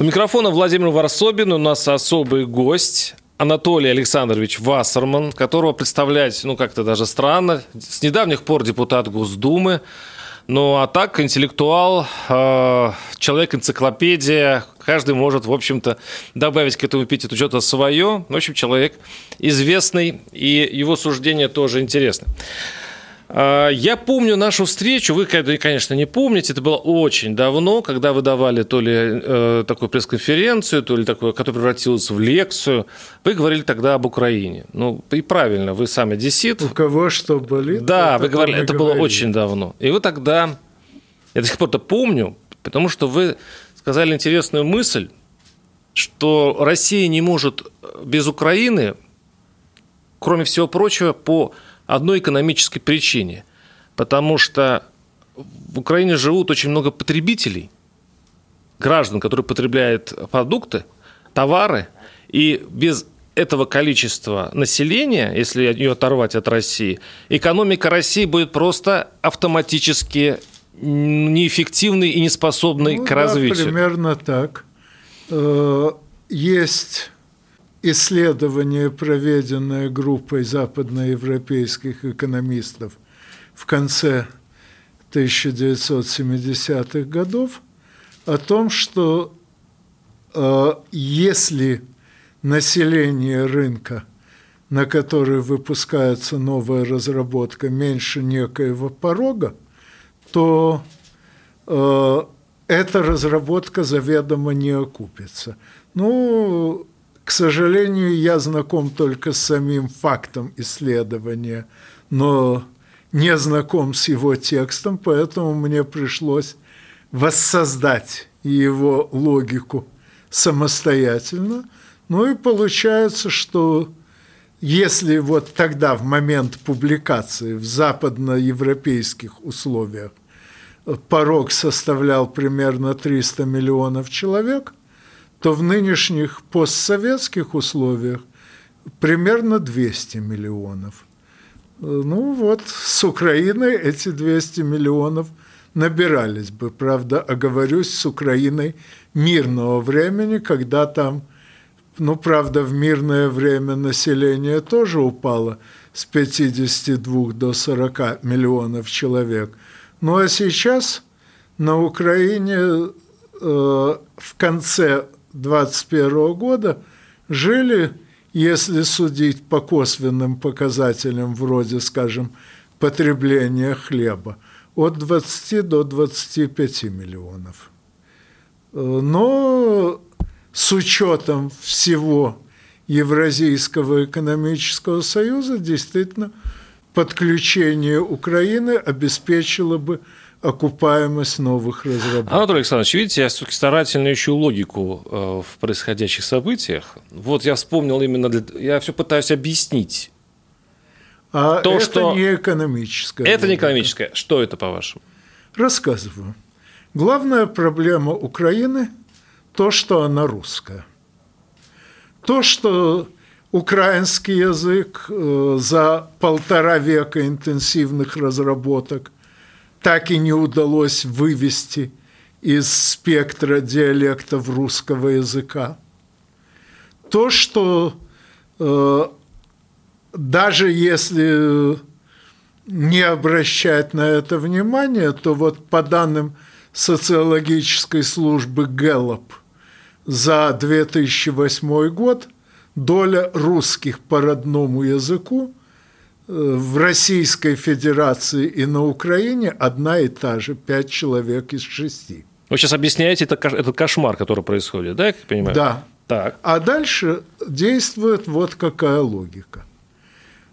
У микрофона Владимир Варсобин. У нас особый гость Анатолий Александрович Вассерман, которого представлять, ну, как-то даже странно. С недавних пор депутат Госдумы. Ну, а так, интеллектуал, э, человек-энциклопедия, каждый может, в общем-то, добавить к этому эпитету что-то свое. В общем, человек известный, и его суждения тоже интересны. А, я помню нашу встречу, вы, конечно, не помните, это было очень давно, когда вы давали то ли э, такую пресс-конференцию, то ли такую, которая превратилась в лекцию. Вы говорили тогда об Украине. Ну, и правильно, вы сами одессит. У кого что болит? Да, вы говорили, это говорили. было очень давно. И вы тогда, я до сих пор это помню, потому что вы сказали интересную мысль, что Россия не может без Украины, кроме всего прочего, по одной экономической причине. Потому что в Украине живут очень много потребителей, граждан, которые потребляют продукты, товары, и без этого количества населения, если ее оторвать от России, экономика России будет просто автоматически неэффективной и неспособной ну, к развитию. Да, примерно так. Э, есть исследование, проведенное группой западноевропейских экономистов в конце 1970-х годов, о том, что э, если население рынка, на который выпускается новая разработка, меньше некоего порога, то э, эта разработка заведомо не окупится. Ну, к сожалению, я знаком только с самим фактом исследования, но не знаком с его текстом, поэтому мне пришлось воссоздать его логику самостоятельно. Ну и получается, что если вот тогда, в момент публикации в западноевропейских условиях порог составлял примерно 300 миллионов человек, то в нынешних постсоветских условиях примерно 200 миллионов. Ну вот, с Украиной эти 200 миллионов набирались бы. Правда, оговорюсь, с Украиной мирного времени, когда там, ну, правда, в мирное время население тоже упало с 52 до 40 миллионов человек. Ну а сейчас на Украине э, в конце 2021 года жили, если судить по косвенным показателям, вроде, скажем, потребления хлеба, от 20 до 25 миллионов. Но с учетом всего Евразийского экономического союза действительно подключение Украины обеспечило бы окупаемость новых разработок. Анатолий Александрович, видите, я все-таки старательно ищу логику э, в происходящих событиях. Вот я вспомнил именно, для... я все пытаюсь объяснить. А то, это что... не экономическое. Это логика. не экономическое. Что это, по-вашему? Рассказываю. Главная проблема Украины – то, что она русская. То, что украинский язык э, за полтора века интенсивных разработок – так и не удалось вывести из спектра диалектов русского языка. То, что э, даже если не обращать на это внимание, то вот по данным социологической службы Гэллоп за 2008 год доля русских по родному языку в Российской Федерации и на Украине одна и та же, пять человек из шести. Вы сейчас объясняете этот кошмар, который происходит, да, я понимаю? Да. Так. А дальше действует вот какая логика.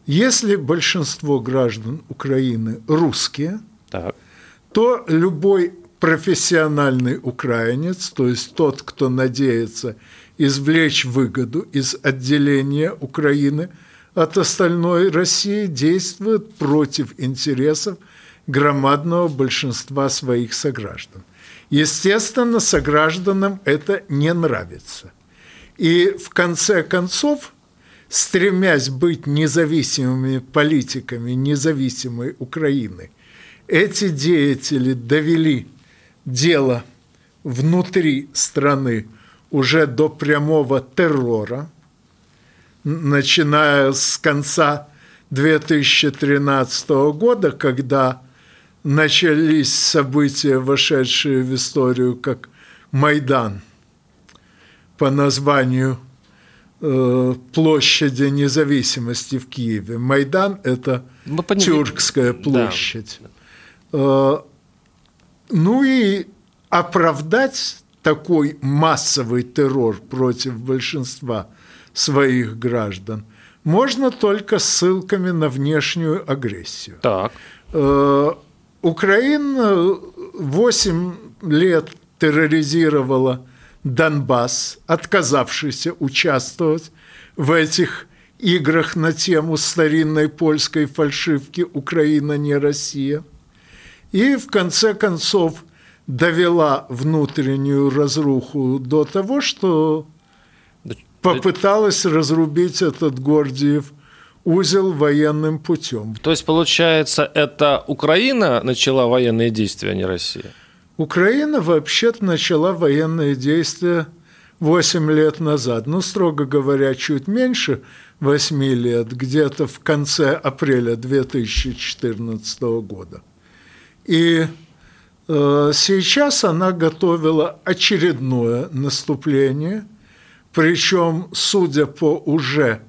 Если большинство граждан Украины русские, так. то любой профессиональный украинец, то есть тот, кто надеется извлечь выгоду из отделения Украины от остальной России, действует против интересов громадного большинства своих сограждан. Естественно, согражданам это не нравится. И в конце концов, стремясь быть независимыми политиками независимой Украины, эти деятели довели дело внутри страны уже до прямого террора, начиная с конца 2013 года, когда начались события, вошедшие в историю как Майдан по названию э, площади независимости в Киеве. Майдан – это тюркская площадь. Да. Э, ну и оправдать такой массовый террор против большинства своих граждан можно только ссылками на внешнюю агрессию. Так. Э, Украина 8 лет терроризировала Донбасс, отказавшийся участвовать в этих играх на тему старинной польской фальшивки «Украина не Россия». И в конце концов довела внутреннюю разруху до того, что попыталась разрубить этот Гордиев – узел военным путем. То есть, получается, это Украина начала военные действия, а не Россия? Украина вообще-то начала военные действия 8 лет назад. Ну, строго говоря, чуть меньше 8 лет, где-то в конце апреля 2014 года. И э, сейчас она готовила очередное наступление, причем, судя по уже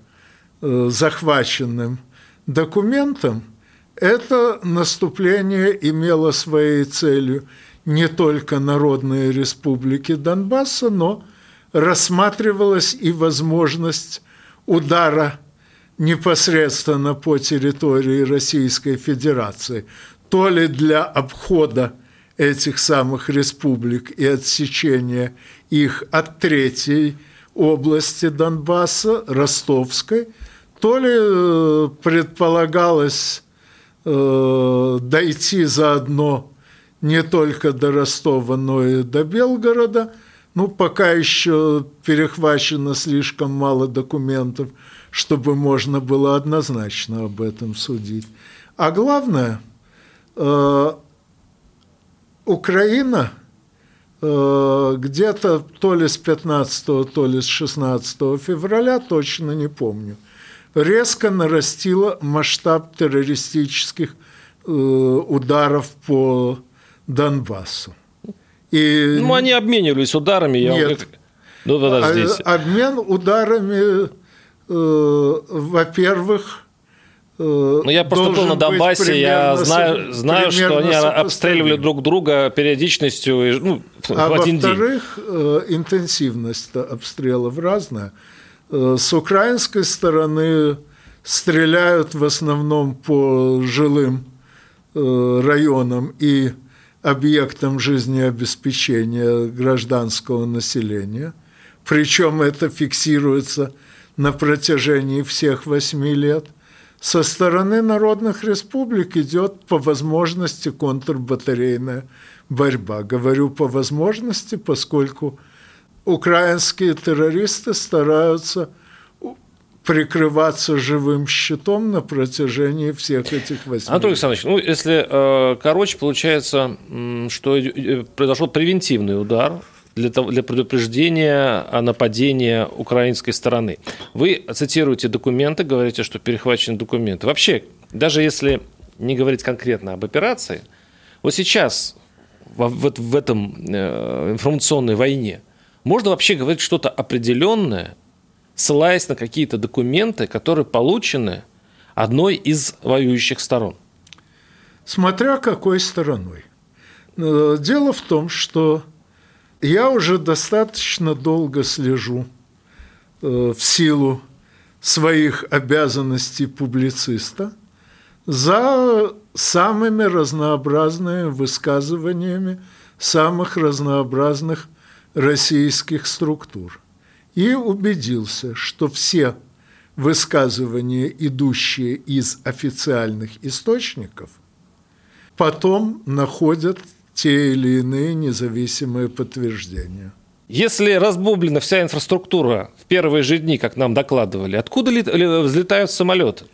Э, захваченным документом, это наступление имело своей целью не только Народные республики Донбасса, но рассматривалась и возможность удара непосредственно по территории Российской Федерации, то ли для обхода этих самых республик и отсечения их от третьей области Донбасса, Ростовской – то ли э, предполагалось э, дойти заодно не только до Ростова, но и до Белгорода. Ну, пока еще перехвачено слишком мало документов, чтобы можно было однозначно об этом судить. А главное, э, Украина где-то то ли с 15, то ли с 16 февраля, точно не помню, резко нарастила масштаб террористических э, ударов по Донбассу. И... Ну, они обменивались ударами. Я Нет. Ну, подождите. А, обмен ударами, э, во-первых, э, ну, я просто был на Донбассе, я знаю, знаю что они обстреливали друг друга периодичностью ну, а в один день. Во-вторых, э, интенсивность обстрелов разная. Э, с украинской стороны стреляют в основном по жилым э, районам и объектам жизнеобеспечения гражданского населения. Причем это фиксируется на протяжении всех восьми лет. Со стороны народных республик идет по возможности контрбатарейная борьба. Говорю по возможности, поскольку украинские террористы стараются прикрываться живым щитом на протяжении всех этих восьми. Анатолий Александрович, ну, если э, короче, получается, что произошел превентивный удар для, того, для предупреждения о нападении украинской стороны. Вы цитируете документы, говорите, что перехвачены документы. Вообще, даже если не говорить конкретно об операции, вот сейчас в, в, этом э, информационной войне можно вообще говорить что-то определенное, ссылаясь на какие-то документы, которые получены одной из воюющих сторон? Смотря какой стороной. Э, дело в том, что я уже достаточно долго слежу э, в силу своих обязанностей публициста за самыми разнообразными высказываниями самых разнообразных российских структур. и убедился, что все высказывания, идущие из официальных источников, потом находят те или иные независимые подтверждения. Если разбублена вся инфраструктура в первые же дни, как нам докладывали, откуда взлетают самолеты?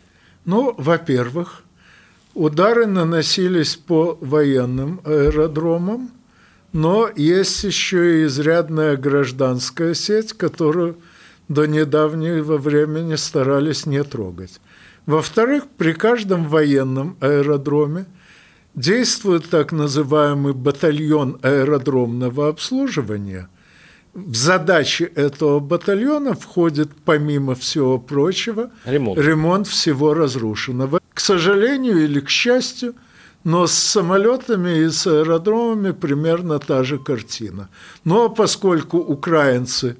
Ну, во-первых, удары наносились по военным аэродромам, но есть еще и изрядная гражданская сеть, которую до недавнего времени старались не трогать. Во-вторых, при каждом военном аэродроме действует так называемый батальон аэродромного обслуживания. В задачи этого батальона входит, помимо всего прочего, ремонт, ремонт всего разрушенного. К сожалению или к счастью, но с самолетами и с аэродромами примерно та же картина. Но поскольку украинцы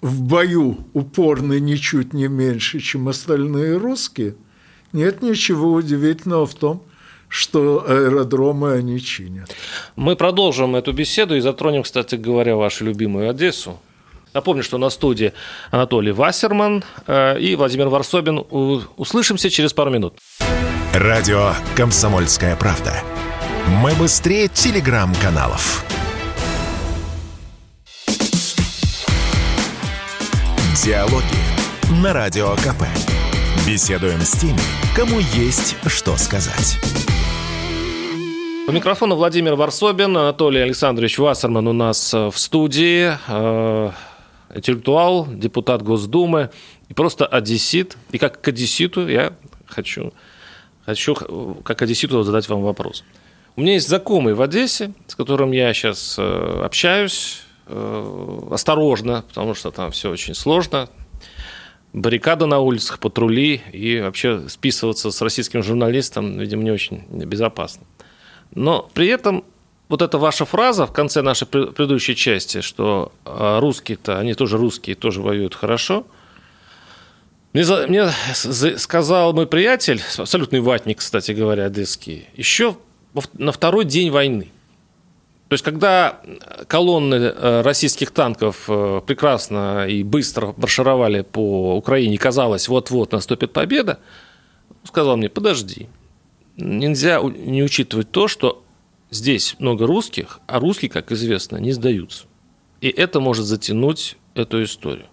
в бою упорны ничуть не меньше, чем остальные русские, нет ничего удивительного в том, что аэродромы они чинят. Мы продолжим эту беседу и затронем, кстати говоря, вашу любимую Одессу. Напомню, что на студии Анатолий Вассерман э, и Владимир Варсобин. Услышимся через пару минут. Радио «Комсомольская правда». Мы быстрее телеграм-каналов. Диалоги на Радио КП. Беседуем с теми, кому есть что сказать. У микрофона Владимир Варсобин, Анатолий Александрович Вассерман у нас э, в студии, э, интеллектуал, депутат Госдумы и просто одессит. И как к одесситу я хочу хочу как одесситу задать вам вопрос. У меня есть знакомый в Одессе, с которым я сейчас э, общаюсь э, осторожно, потому что там все очень сложно. Баррикады на улицах, патрули, и вообще списываться с российским журналистом, видимо, не очень безопасно. Но при этом вот эта ваша фраза в конце нашей предыдущей части, что э, русские-то, они тоже русские, тоже воюют хорошо – мне, мне сказал мой приятель, абсолютный ватник, кстати говоря, одесский, еще на второй день войны. То есть, когда колонны э, российских танков э, прекрасно и быстро маршировали по Украине, казалось, вот-вот наступит победа, сказал мне, подожди, нельзя не учитывать то, что здесь много русских, а русские, как известно, не сдаются. И это может затянуть эту историю.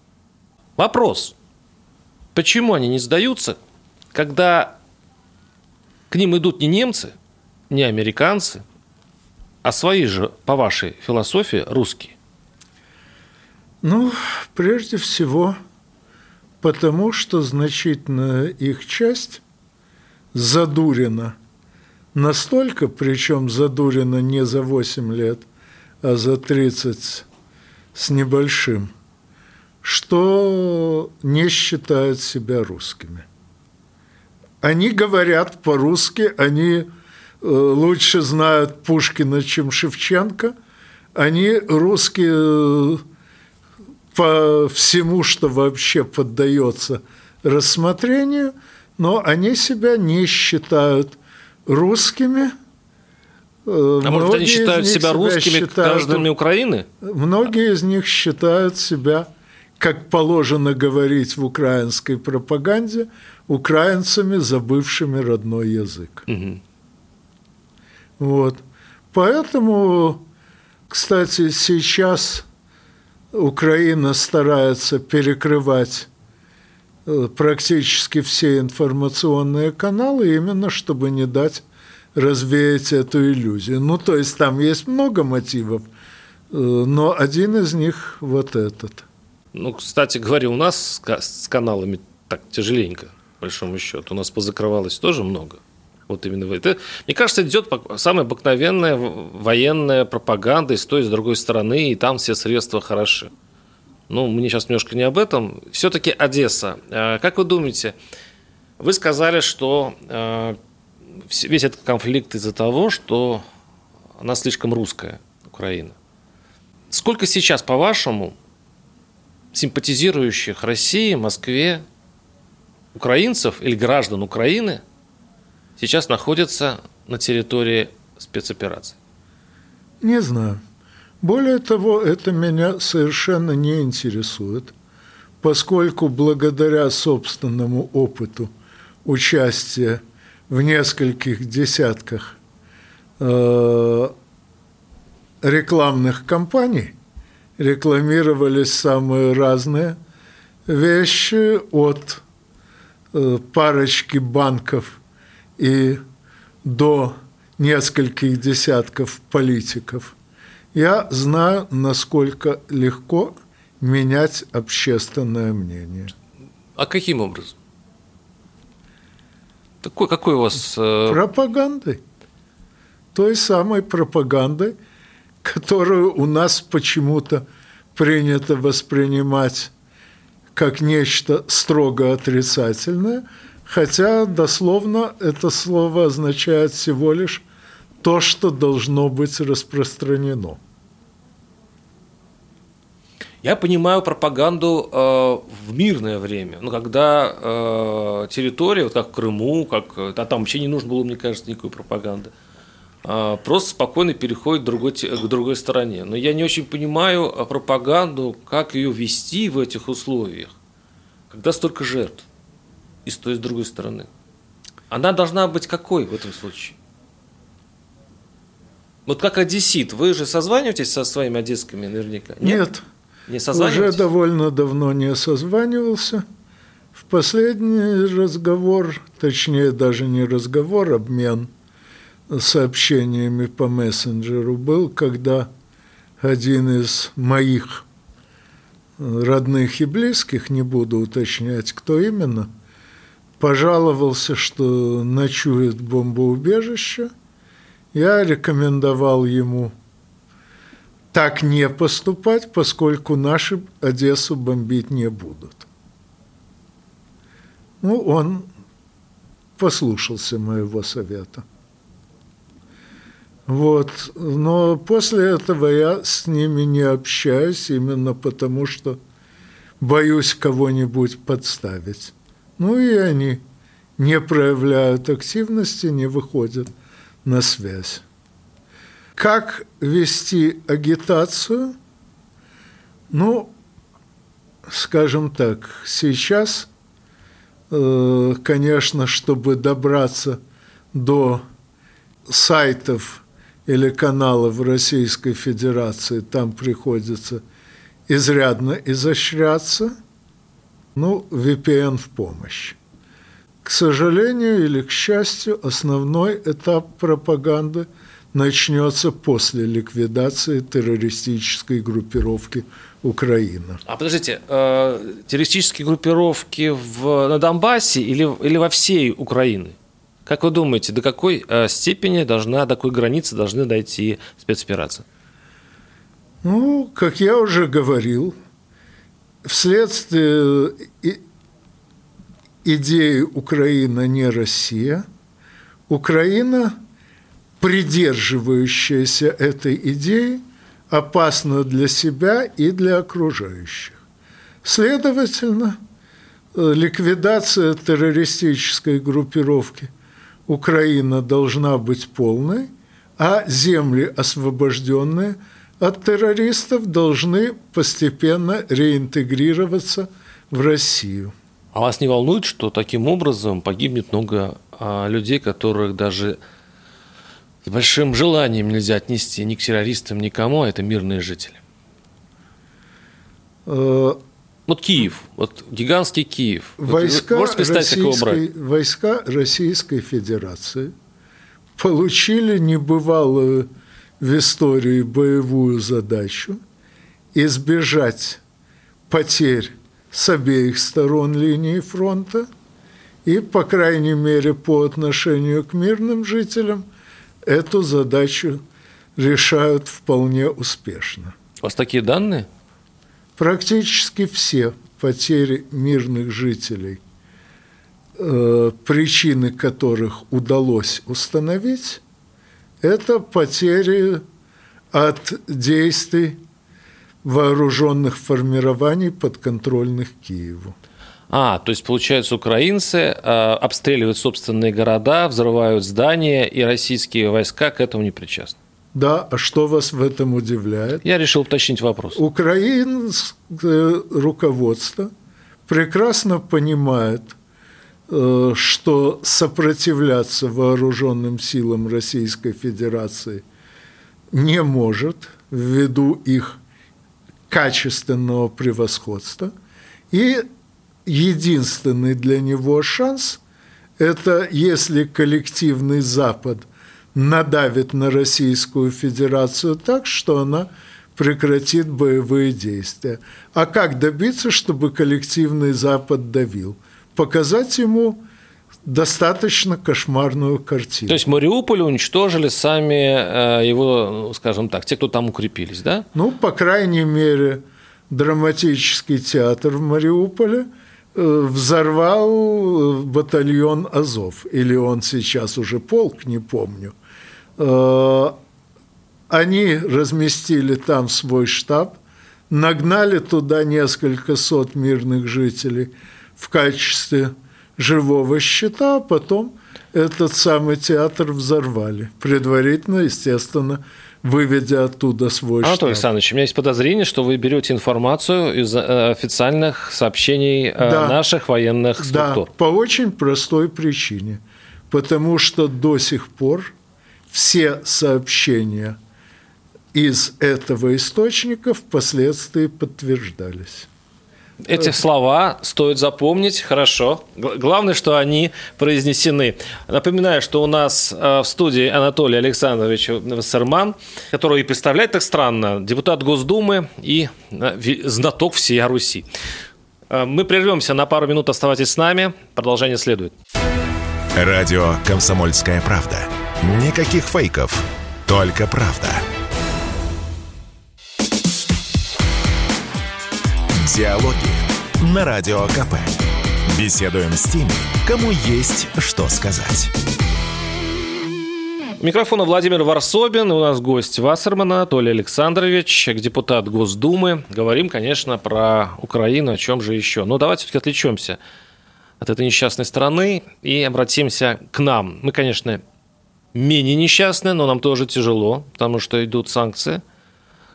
Вопрос – Почему они не сдаются, когда к ним идут не немцы, не американцы, а свои же, по вашей философии, русские? Ну, прежде всего, потому что значительная их часть задурена настолько, причем задурена не за 8 лет, а за 30 с небольшим – что не считают себя русскими. Они говорят по-русски, они э, лучше знают Пушкина, чем Шевченко. Они русские э, по всему, что вообще поддается рассмотрению, но они себя не считают русскими. Э, а может, они считают себя русскими считают, гражданами Украины? Многие из них считают себя как положено говорить в украинской пропаганде, украинцами, забывшими родной язык. Угу. Вот. Поэтому, кстати, сейчас Украина старается перекрывать практически все информационные каналы, именно чтобы не дать развеять эту иллюзию. Ну, то есть там есть много мотивов, э, но один из них вот этот – ну, кстати говоря, у нас с каналами так тяжеленько, по большому счету. У нас позакрывалось тоже много. Вот именно в это. Мне кажется, идет самая обыкновенная военная пропаганда и с той, и с другой стороны, и там все средства хороши. Ну, мне сейчас немножко не об этом. Все-таки Одесса. А, как вы думаете, вы сказали, что а, весь этот конфликт из-за того, что она слишком русская, Украина. Сколько сейчас, по-вашему, симпатизирующих России, Москве, украинцев или граждан Украины сейчас находятся на территории спецоперации? Не знаю. Более того, это меня совершенно не интересует. поскольку благодаря собственному опыту участия в нескольких десятках э, рекламных кампаний рекламировались самые разные вещи от э, парочки банков и до нескольких десятков политиков. Я знаю, насколько легко менять общественное мнение. А каким образом? Какой, какой у вас... Э... Пропагандой. Той самой пропагандой, которую у нас почему-то принято воспринимать как нечто строго отрицательное, хотя дословно это слово означает всего лишь то, что должно быть распространено. Я понимаю пропаганду э, в мирное время, ну, когда э, территория, вот как Крыму, как, а там вообще не нужно было, мне кажется, никакой пропаганды, э, просто спокойно переходит к другой, к другой стороне. Но я не очень понимаю пропаганду, как ее вести в этих условиях, когда столько жертв и с той, и с другой стороны. Она должна быть какой в этом случае? Вот как одессит, вы же созваниваетесь со своими одесскими наверняка? Нет. Нет. Не Уже довольно давно не созванивался. В последний разговор, точнее даже не разговор, обмен сообщениями по мессенджеру был, когда один из моих родных и близких, не буду уточнять, кто именно, пожаловался, что ночует в бомбоубежище. Я рекомендовал ему так не поступать, поскольку наши Одессу бомбить не будут. Ну, он послушался моего совета. Вот. Но после этого я с ними не общаюсь, именно потому что боюсь кого-нибудь подставить. Ну и они не проявляют активности, не выходят на связь. Как вести агитацию? Ну, скажем так, сейчас, э, конечно, чтобы добраться до сайтов или каналов Российской Федерации, там приходится изрядно изощряться. Ну, VPN в помощь. К сожалению или к счастью, основной этап пропаганды – начнется после ликвидации террористической группировки Украина. А подождите, э, террористические группировки в, на Донбассе или, или во всей Украине? Как вы думаете, до какой э, степени должна, до какой границы должны дойти спецоперации? Ну, как я уже говорил, вследствие идеи Украина не Россия, Украина – придерживающаяся этой идеи опасно для себя и для окружающих. Следовательно, э, ликвидация террористической группировки Украина должна быть полной, а земли, освобожденные от террористов, должны постепенно реинтегрироваться в Россию. А вас не волнует, что таким образом погибнет много а, людей, которых даже с большим желанием нельзя отнести ни к террористам, никому, а это мирные жители. Э, вот Киев, вот гигантский Киев. Войска, вот Российской, войска Российской Федерации получили небывалую в истории боевую задачу избежать потерь с обеих сторон линии фронта и, по крайней мере, по отношению к мирным жителям – эту задачу решают вполне успешно. У вас такие данные? Практически все потери мирных жителей, э, причины которых удалось установить, это потери от действий вооруженных формирований, подконтрольных Киеву. А, то есть, получается, украинцы э, обстреливают собственные города, взрывают здания, и российские войска к этому не причастны. Да, а что вас в этом удивляет? Я решил уточнить вопрос. Украинское руководство прекрасно понимает, э, что сопротивляться вооруженным силам Российской Федерации не может ввиду их качественного превосходства. И единственный для него шанс – это если коллективный Запад надавит на Российскую Федерацию так, что она прекратит боевые действия. А как добиться, чтобы коллективный Запад давил? Показать ему достаточно кошмарную картину. То есть Мариуполь уничтожили сами э, его, ну, скажем так, те, кто там укрепились, да? Ну, по крайней мере, драматический театр в Мариуполе э, взорвал э, батальон Азов, или он сейчас уже полк, не помню. Они разместили там свой штаб, нагнали туда несколько сот мирных жителей в качестве живого щита, а потом этот самый театр взорвали. Предварительно, естественно, выведя оттуда свой Анатолий штаб. Александрович, у меня есть подозрение, что вы берете информацию из э, официальных сообщений э, да. наших военных структур. Да, по очень простой причине. Потому что до сих пор все сообщения – из этого источника впоследствии подтверждались. Эти слова стоит запомнить хорошо. Главное, что они произнесены. Напоминаю, что у нас э, в студии Анатолий Александрович Вассерман, которого и представляет так странно, депутат Госдумы и э, знаток всей Руси. Э, мы прервемся на пару минут, оставайтесь с нами. Продолжение следует. Радио «Комсомольская правда». Никаких фейков, только правда. Диалоги на Радио КП. Беседуем с теми, кому есть что сказать. Микрофона Владимир Варсобин. У нас гость Вассермана Анатолий Александрович, депутат Госдумы. Говорим, конечно, про Украину, о чем же еще. Но давайте все-таки отвлечемся от этой несчастной страны и обратимся к нам. Мы, конечно, менее несчастны, но нам тоже тяжело, потому что идут санкции.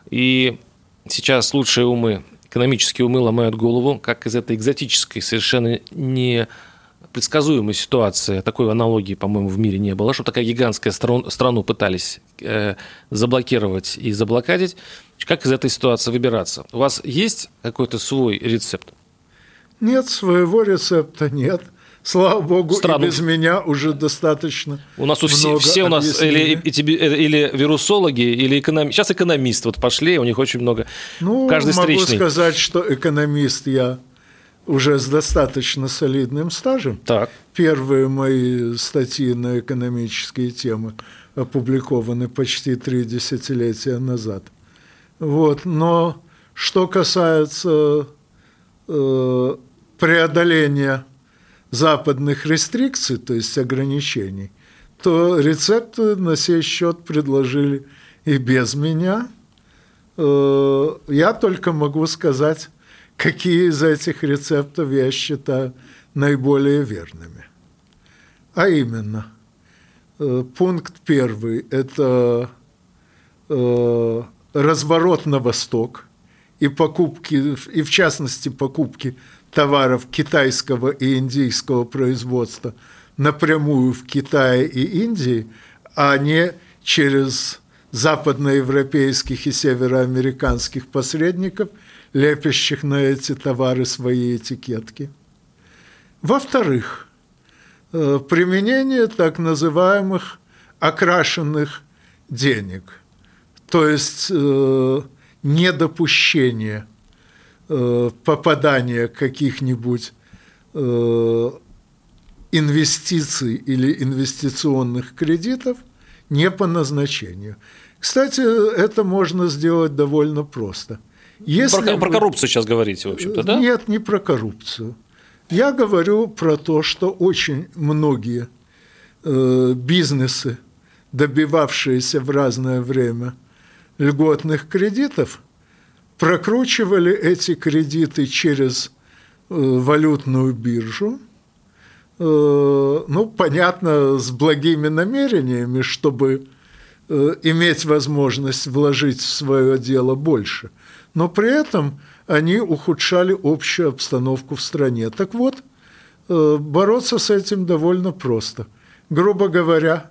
И сейчас лучшие умы экономические умы ломают голову, как из этой экзотической, совершенно не предсказуемой ситуации, такой аналогии, по-моему, в мире не было, что такая гигантская стран, страну пытались э, заблокировать и заблокадить. Как из этой ситуации выбираться? У вас есть какой-то свой рецепт? Нет, своего рецепта нет – Слава богу, Страну. и без меня уже достаточно. У нас у все, все у нас или, или вирусологи, или экономисты. Сейчас экономисты вот пошли, у них очень много. Ну, Каждый могу встречный. сказать, что экономист я уже с достаточно солидным стажем. Так. Первые мои статьи на экономические темы опубликованы почти три десятилетия назад. Вот. Но что касается э, преодоления западных рестрикций, то есть ограничений, то рецепты на сей счет предложили и без меня. Э, я только могу сказать, какие из этих рецептов я считаю наиболее верными. А именно, э, пункт первый – это э, разворот на восток и покупки, и в частности покупки товаров китайского и индийского производства напрямую в Китае и Индии, а не через западноевропейских и североамериканских посредников, лепящих на эти товары свои этикетки. Во-вторых, э, применение так называемых окрашенных денег, то есть э, недопущение – Э, попадания каких-нибудь э, инвестиций или инвестиционных кредитов не по назначению. Кстати, это можно сделать довольно просто. Если про, вы... про коррупцию сейчас говорите, в общем-то, да? Нет, не про коррупцию. Я говорю про то, что очень многие э, бизнесы, добивавшиеся в разное время льготных кредитов, прокручивали эти кредиты через э, валютную биржу, э, ну, понятно, с благими намерениями, чтобы э, иметь возможность вложить в свое дело больше. Но при этом они ухудшали общую обстановку в стране. Так вот, бороться с этим довольно просто. Грубо говоря,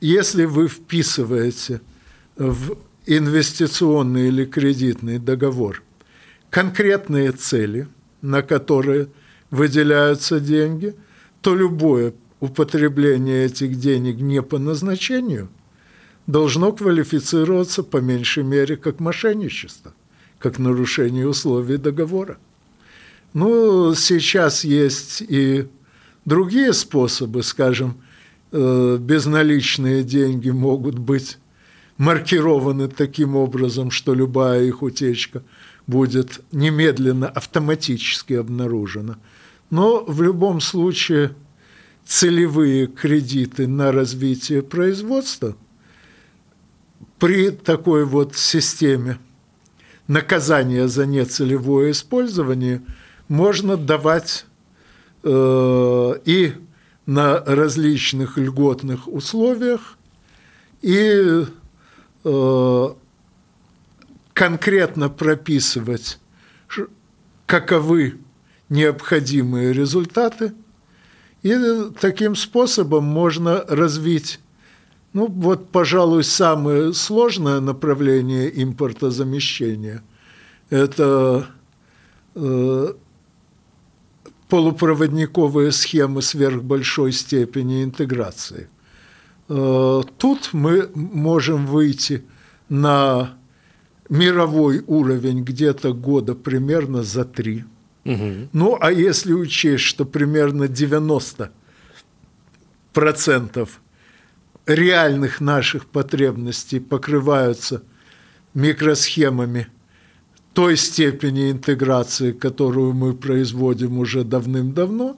если вы вписываете в инвестиционный или кредитный договор конкретные цели, на которые выделяются деньги, то любое употребление этих денег не по назначению должно квалифицироваться по меньшей мере как мошенничество, как нарушение условий договора. Ну, сейчас есть и другие способы, скажем, э, безналичные деньги могут быть маркированы таким образом, что любая их утечка будет немедленно автоматически обнаружена. Но в любом случае целевые кредиты на развитие производства при такой вот системе наказания за нецелевое использование можно давать э, и на различных льготных условиях, и конкретно прописывать, каковы необходимые результаты, и таким способом можно развить, ну вот, пожалуй, самое сложное направление импортозамещения – это э, полупроводниковые схемы сверхбольшой степени интеграции. Э, тут мы можем выйти на мировой уровень где-то года примерно за три. Угу. Ну, а если учесть, что примерно 90% реальных наших потребностей покрываются микросхемами той степени интеграции, которую мы производим уже давным-давно,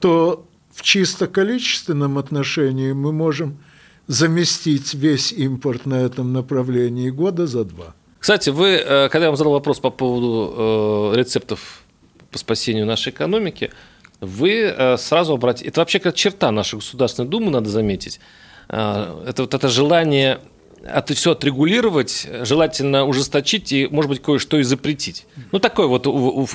то в чисто количественном отношении мы можем заместить весь импорт на этом направлении года за два. Кстати, вы, э, когда я вам задал вопрос по поводу э, рецептов по спасению нашей экономики, вы э, сразу обратили... Это вообще как черта нашей Государственной Думы, надо заметить. Это вот это желание это все отрегулировать, желательно ужесточить и, может быть, кое-что и запретить. Ну, такой вот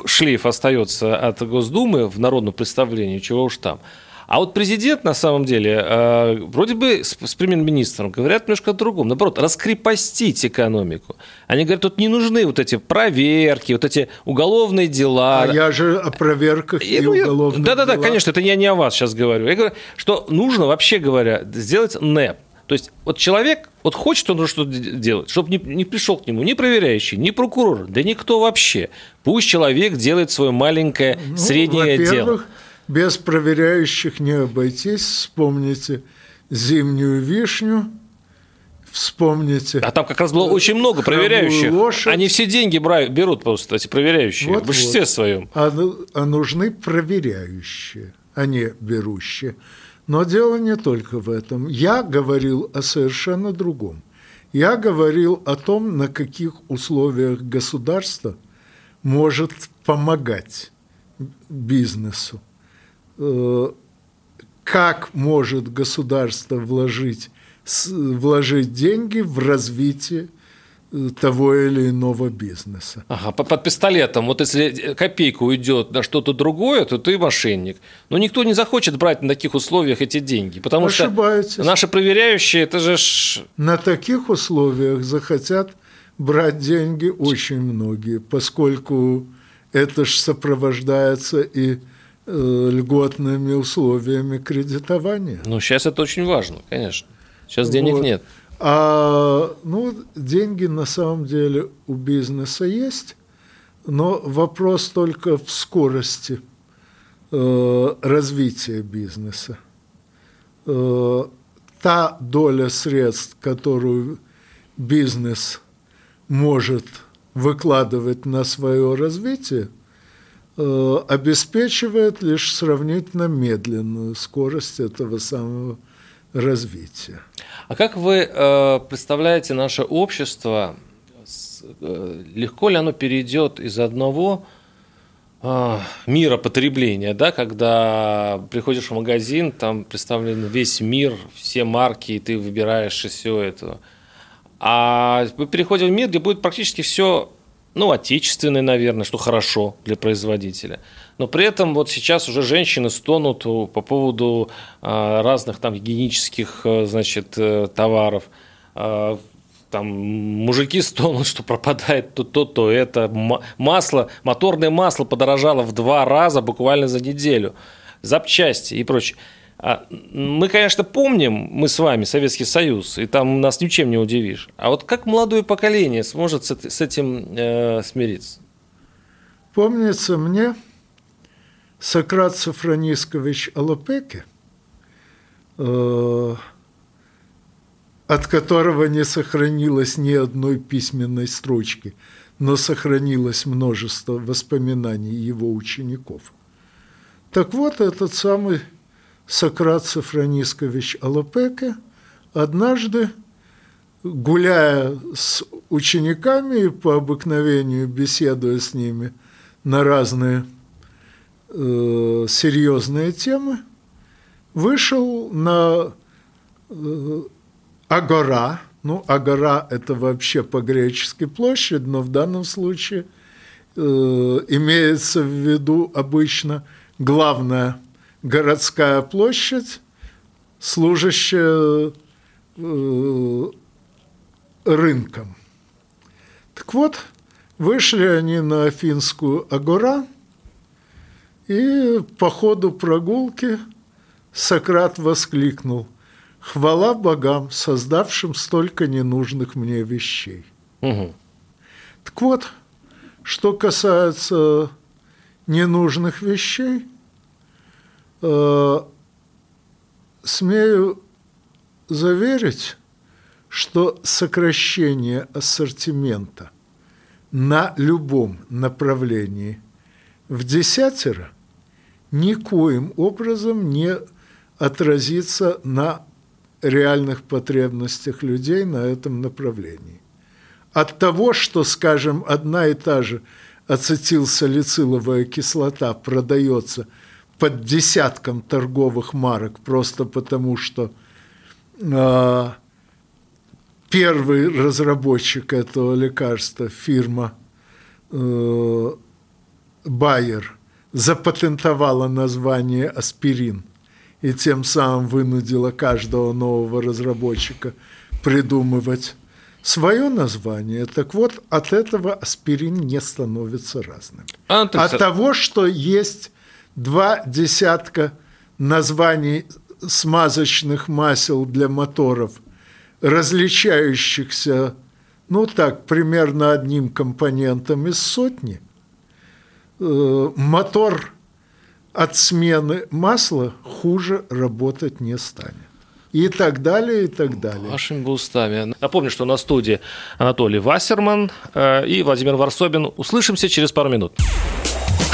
шлейф остается от Госдумы в народном представлении, чего уж там. А вот президент, на самом деле, э, вроде бы с, с премьер-министром говорят немножко о другом. Наоборот, раскрепостить экономику. Они говорят, тут не нужны вот эти проверки, вот эти уголовные дела. А я же о проверках и, и ну, уголовных Да-да-да, конечно, это я не о вас сейчас говорю. Я говорю, что нужно, вообще говоря, сделать НЭП. То есть вот человек, вот хочет он что-то делать, чтобы не, не пришел к нему ни проверяющий, ни прокурор, да никто вообще. Пусть человек делает свое маленькое ну, среднее дело без проверяющих не обойтись. Вспомните зимнюю вишню, вспомните. А там как раз было очень много проверяющих. Лошадь. Они все деньги берут просто, эти проверяющие, вот, в большинстве вот. своем. А, ну, а нужны проверяющие, а не берущие. Но дело не только в этом. Я говорил о совершенно другом. Я говорил о том, на каких условиях государство может помогать бизнесу. Э, как может государство вложить, вложить деньги в развитие э, того или иного бизнеса. Ага, под пистолетом. Вот если копейка уйдет на что-то другое, то ты мошенник. Но никто не захочет брать на таких условиях эти деньги, потому Ошибаетесь. что наши проверяющие, это же... На таких условиях захотят брать деньги очень многие, поскольку это же сопровождается и льготными условиями кредитования. Ну, сейчас это очень важно, конечно. Сейчас денег вот. нет. А, ну, деньги на самом деле у бизнеса есть, но вопрос только в скорости э, развития бизнеса. Э, та доля средств, которую бизнес может выкладывать на свое развитие – Э, обеспечивает лишь сравнительно медленную скорость этого самого развития. А как вы э, представляете наше общество? Э, легко ли оно перейдет из одного мира потребления, да, когда приходишь в магазин, там представлен весь мир, все марки, и ты выбираешь из всего этого. А мы переходим в мир, где будет практически все ну, отечественный, наверное, что хорошо для производителя. Но при этом вот сейчас уже женщины стонут по поводу разных там гигиенических, значит, э, товаров там мужики стонут, что пропадает то, то, то это. Масло, моторное масло подорожало в два раза буквально за неделю. Запчасти и прочее. А, мы, конечно, помним, мы с вами, Советский Союз, и там нас ничем не удивишь. А вот как молодое поколение сможет с этим э, смириться? Помнится мне Сократ Сафронискович Алопеки, э, от которого не сохранилось ни одной письменной строчки, но сохранилось множество воспоминаний его учеников. Так вот, этот самый Сократ Сафронискович Алапеке однажды, гуляя с учениками и по обыкновению беседуя с ними на разные э, серьезные темы, вышел на э, Агора, ну, Агора – это вообще по-гречески площадь, но в данном случае э, имеется в виду обычно главная городская площадь, служащая э, рынком. Так вот, вышли они на Афинскую Агора, и по ходу прогулки Сократ воскликнул Хвала богам, создавшим столько ненужных мне вещей. Угу. Так вот, что касается ненужных вещей, смею заверить, что сокращение ассортимента на любом направлении в десятеро никоим образом не отразится на реальных потребностях людей на этом направлении. От того, что, скажем, одна и та же ацетилсалициловая кислота продается под десятком торговых марок просто потому, что э, первый разработчик этого лекарства, фирма э, Bayer, запатентовала название аспирин – и тем самым вынудила каждого нового разработчика придумывать свое название. Так вот, от этого аспирин не становится разным. А, от того, что есть два десятка названий смазочных масел для моторов, различающихся, ну так, примерно одним компонентом из сотни, э, мотор от смены масла хуже работать не станет. И так далее, и так далее. Вашими устами. Напомню, что на студии Анатолий Вассерман э, и Владимир Варсобин. Услышимся через пару минут.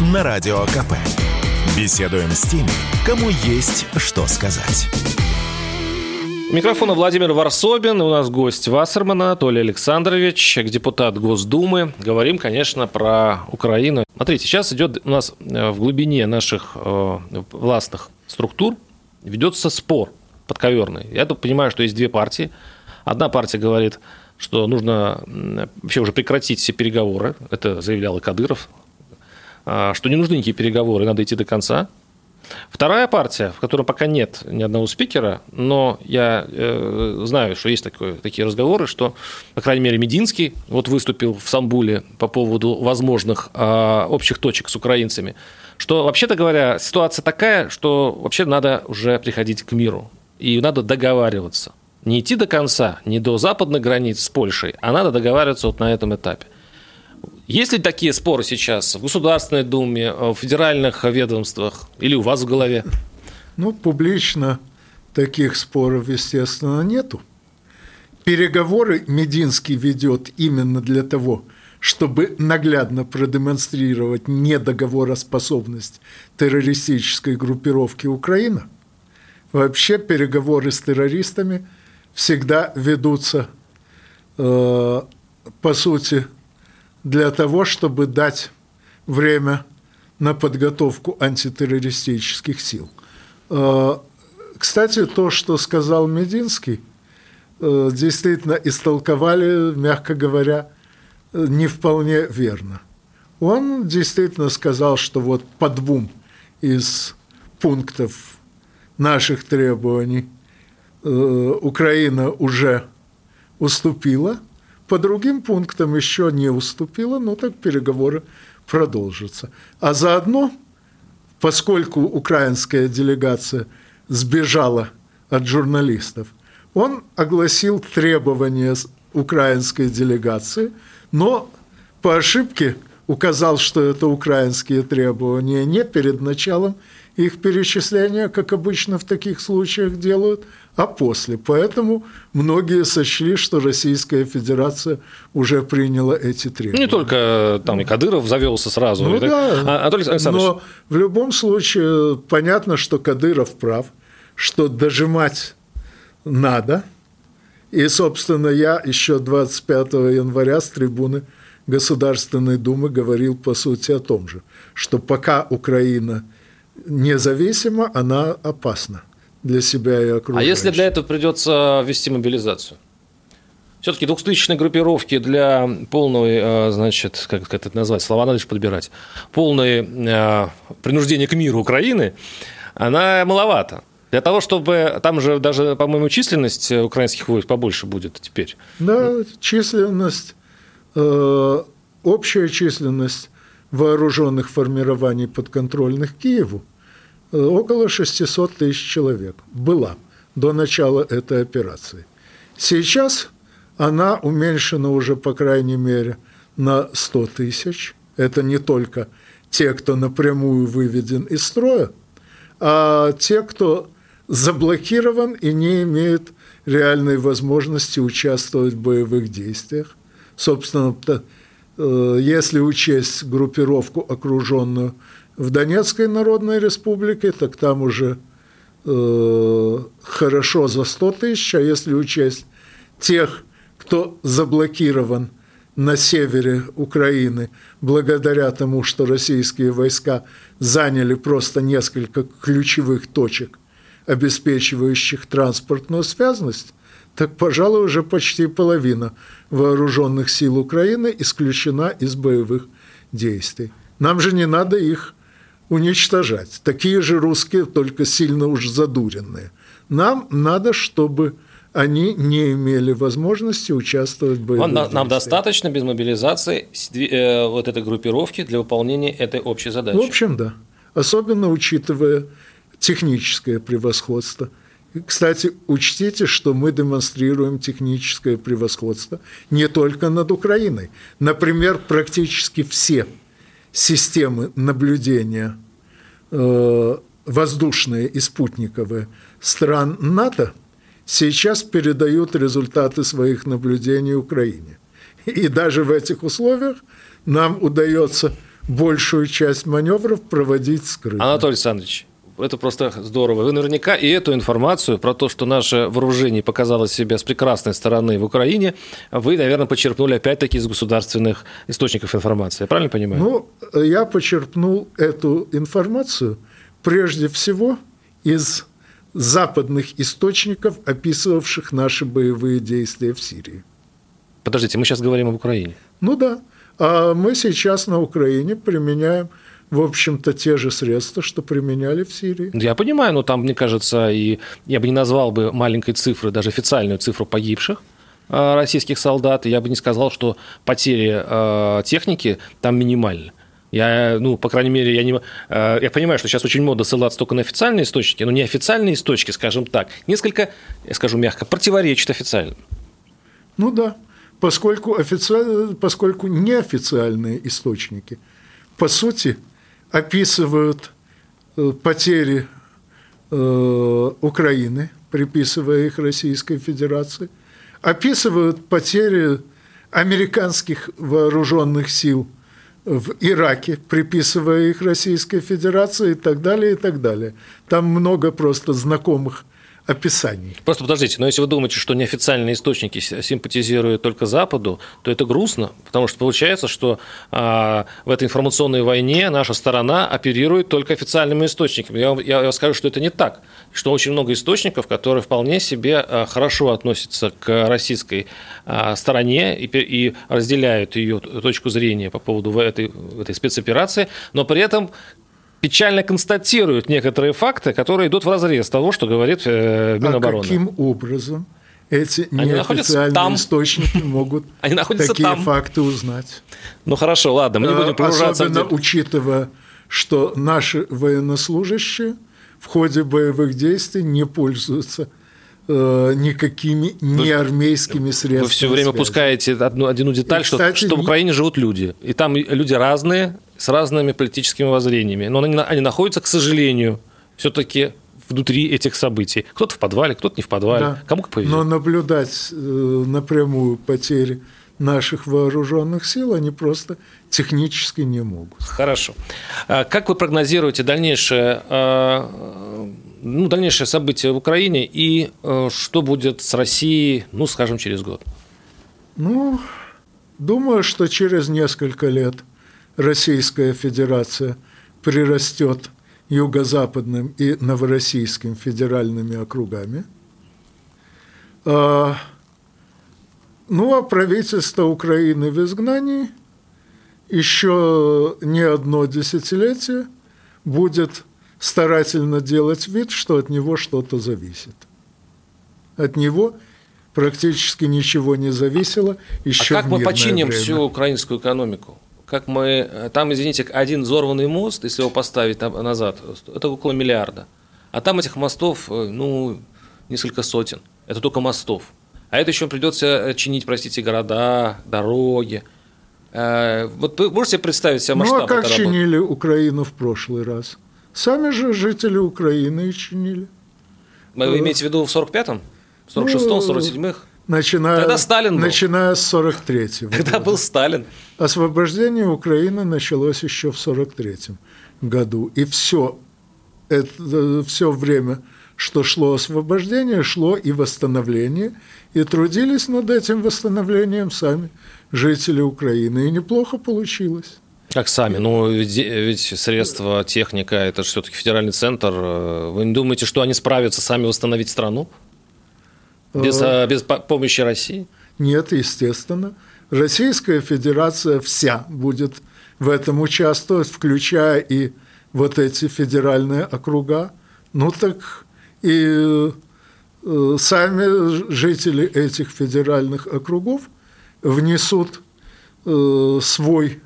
на Радио КП. Беседуем с теми, кому есть что сказать. Микрофона Владимир Варсобин. У нас гость Вассерман Анатолий Александрович, депутат Госдумы. Говорим, конечно, про Украину. Смотрите, сейчас идет у нас э, в глубине наших э, властных структур ведется спор подковерный. Я тут понимаю, что есть две партии. Одна партия говорит, что нужно вообще уже прекратить все переговоры. Это заявлял и Кадыров. А, что не нужны никакие переговоры, надо идти до конца. Вторая партия, в которой пока нет ни одного спикера, но я э, знаю, что есть такое, такие разговоры, что, по крайней мере, Мединский вот выступил в Самбуле по поводу возможных э, общих точек с украинцами, что, вообще-то говоря, ситуация такая, что вообще надо уже приходить к миру, и надо договариваться. Не идти до конца, не до западных границ с Польшей, а надо договариваться вот на этом этапе. Есть ли такие споры сейчас в Государственной Думе, в федеральных ведомствах или у вас в голове? Ну, публично таких споров, естественно, нету. Переговоры Мединский ведет именно для того, чтобы наглядно продемонстрировать недоговороспособность террористической группировки Украина, вообще переговоры с террористами всегда ведутся, э, по сути, для того, чтобы дать время на подготовку антитеррористических сил. Э, кстати, то, что сказал Мединский, э, действительно истолковали, мягко говоря, не вполне верно. Он действительно сказал, что вот по двум из пунктов наших требований э, Украина уже уступила, по другим пунктам еще не уступила, но так переговоры продолжатся. А заодно, поскольку украинская делегация сбежала от журналистов, он огласил требования украинской делегации – но по ошибке указал, что это украинские требования не перед началом их перечисления, как обычно в таких случаях делают, а после. Поэтому многие сочли, что Российская Федерация уже приняла эти требования. Не только э, там и Кадыров завелся сразу. Ну, да. А, Но в любом случае понятно, что Кадыров прав, что дожимать надо – и, собственно, я еще 25 января с трибуны Государственной Думы говорил, по сути, о том же, что пока Украина независима, она опасна для себя и окружающих. А если для этого придется ввести мобилизацию? Все-таки двухтысячные группировки для полной, э, значит, как, как это назвать, слова надо лишь подбирать, полное э, принуждение к миру Украины, она маловато. Для того, чтобы... Там же даже, по-моему, численность украинских войск побольше будет теперь. Да, численность, э, общая численность вооруженных формирований подконтрольных Киеву около 600 тысяч человек была до начала этой операции. Сейчас она уменьшена уже, по крайней мере, на 100 тысяч. Это не только те, кто напрямую выведен из строя, а те, кто заблокирован и не имеет реальной возможности участвовать в боевых действиях. Собственно, э, если учесть группировку, окруженную в Донецкой Народной Республике, так там уже э, хорошо за 100 тысяч, а если учесть тех, кто заблокирован на севере Украины, благодаря тому, что российские войска заняли просто несколько ключевых точек обеспечивающих транспортную связность, так, пожалуй, уже почти половина вооруженных сил Украины исключена из боевых действий. Нам же не надо их уничтожать. Такие же русские, только сильно уж задуренные. Нам надо, чтобы они не имели возможности участвовать в боевых нам, нам достаточно без мобилизации э, вот этой группировки для выполнения этой общей задачи. В общем, да. Особенно учитывая техническое превосходство. Кстати, учтите, что мы демонстрируем техническое превосходство не только над Украиной. Например, практически все системы наблюдения э, воздушные и спутниковые стран НАТО сейчас передают результаты своих наблюдений Украине. И даже в этих условиях нам удается большую часть маневров проводить скрытно. Анатолий Александрович, это просто здорово. Вы наверняка и эту информацию про то, что наше вооружение показало себя с прекрасной стороны в Украине, вы, наверное, почерпнули опять-таки из государственных источников информации. Я правильно понимаю? Ну, я почерпнул эту информацию прежде всего из западных источников, описывавших наши боевые действия в Сирии. Подождите, мы сейчас говорим об Украине. Ну да. А мы сейчас на Украине применяем в общем-то, те же средства, что применяли в Сирии. Я понимаю, но там, мне кажется, и я бы не назвал бы маленькой цифры, даже официальную цифру погибших э, российских солдат, я бы не сказал, что потери э, техники там минимальны. Я, ну, по крайней мере, я, не, э, я понимаю, что сейчас очень модно ссылаться только на официальные источники, но неофициальные источники, скажем так, несколько, я скажу мягко, противоречат официальным. Ну да, поскольку, офици... поскольку неофициальные источники, по сути, описывают э, потери э, Украины, приписывая их Российской Федерации, описывают потери американских вооруженных сил в Ираке, приписывая их Российской Федерации и так далее, и так далее. Там много просто знакомых описаний. Просто подождите, но если вы думаете, что неофициальные источники симпатизируют только Западу, то это грустно, потому что получается, что а, в этой информационной войне наша сторона оперирует только официальными источниками. Я, я, я скажу, что это не так, что очень много источников, которые вполне себе а, хорошо относятся к российской а, стороне и, и разделяют ее точку зрения по поводу этой, этой спецоперации, но при этом печально констатируют некоторые факты, которые идут в разрез того, что говорит э, Минобороны. А каким образом эти Они неофициальные там. источники могут Они такие там. факты узнать? Ну хорошо, ладно, мы не будем погружаться Особенно учитывая, что наши военнослужащие в ходе боевых действий не пользуются э, никакими не армейскими средствами. Вы все время связи. пускаете одну, одну деталь, и, что, что в Украине живут люди. И там люди разные, с разными политическими воззрениями. Но они, они находятся, к сожалению, все-таки внутри этих событий. Кто-то в подвале, кто-то не в подвале. Да. Кому как повезет. Но наблюдать э, напрямую потери наших вооруженных сил они просто технически не могут. Хорошо. А как вы прогнозируете дальнейшее, а, ну, дальнейшее событие в Украине и э, что будет с Россией, ну, скажем, через год? Ну, думаю, что через несколько лет – Российская Федерация прирастет юго-западным и новороссийским федеральными округами. А, ну, а правительство Украины в изгнании еще не одно десятилетие будет старательно делать вид, что от него что-то зависит. От него практически ничего не зависело еще А как мы починим время. всю украинскую экономику? Как мы... Там, извините, один взорванный мост, если его поставить назад, это около миллиарда. А там этих мостов, э, ну, несколько сотен. Это только мостов. А это еще придется э, чинить, простите, города, дороги. Э, вот вы можете представить себе масштаб Ну, а как чинили? Украину в прошлый раз? Сами же жители Украины и чинили. Вы имеете в виду в 45-м? В 46-м, 47-х? Начиная, Тогда Сталин был. Начиная с 43-го. Тогда был Сталин. Освобождение Украины началось еще в 43-м году. И все, это, все время, что шло освобождение, шло и восстановление. И трудились над этим восстановлением сами жители Украины. И неплохо получилось. Как сами? Ну, ведь, ведь средства, техника, это же все-таки федеральный центр. Вы не думаете, что они справятся сами восстановить страну? Без, э, без помощи России? Нет, естественно. Российская Федерация вся будет в этом участвовать, включая и вот эти федеральные округа. Ну так и э, сами жители этих федеральных округов внесут э, свой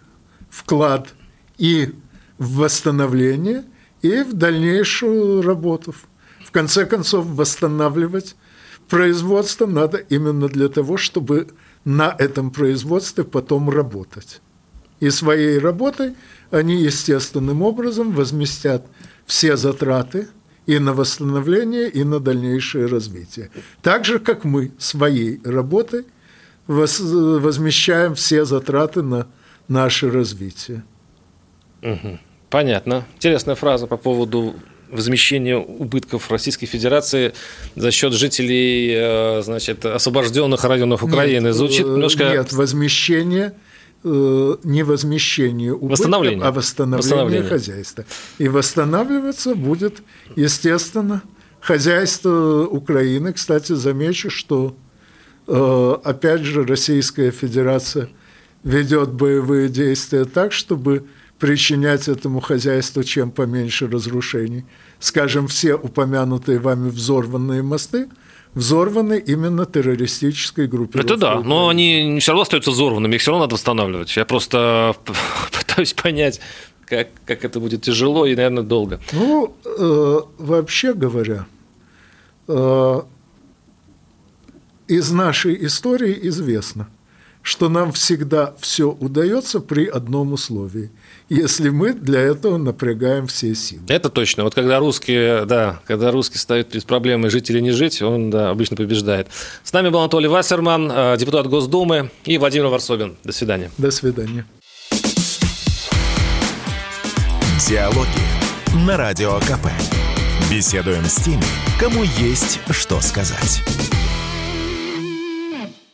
вклад и в восстановление, и в дальнейшую работу. В конце концов, восстанавливать производство надо именно для того, чтобы на этом производстве потом работать. И своей работой они естественным образом возместят все затраты и на восстановление, и на дальнейшее развитие. Так же, как мы своей работой возмещаем все затраты на наше развитие. Угу. Понятно. Интересная фраза по поводу возмещение убытков Российской Федерации за счет жителей, э, значит, освобожденных районов Украины. Нет, Звучит э, немножко... Нет, возмещение э, не возмещение убытков, восстановление. а восстановление, восстановление хозяйства. И восстанавливаться будет, естественно, хозяйство Украины. Кстати, замечу, что, опять же, Российская Федерация ведет боевые действия так, чтобы причинять этому хозяйству чем поменьше разрушений. Скажем, все упомянутые вами взорванные мосты взорваны именно террористической группировкой. Это да, но они все равно остаются взорванными, их все равно надо восстанавливать. Я просто пытаюсь понять, как, как это будет тяжело и, наверное, долго. Ну, э, вообще говоря, э, из нашей истории известно, что нам всегда все удается при одном условии – если мы для этого напрягаем все силы. Это точно. Вот когда русские, да, когда русские ставят перед проблемой жить или не жить, он да, обычно побеждает. С нами был Анатолий Вассерман, э, депутат Госдумы, и Владимир Варсобин. До свидания. До свидания. Диалоги на Радио КП. Беседуем с теми, кому есть что сказать.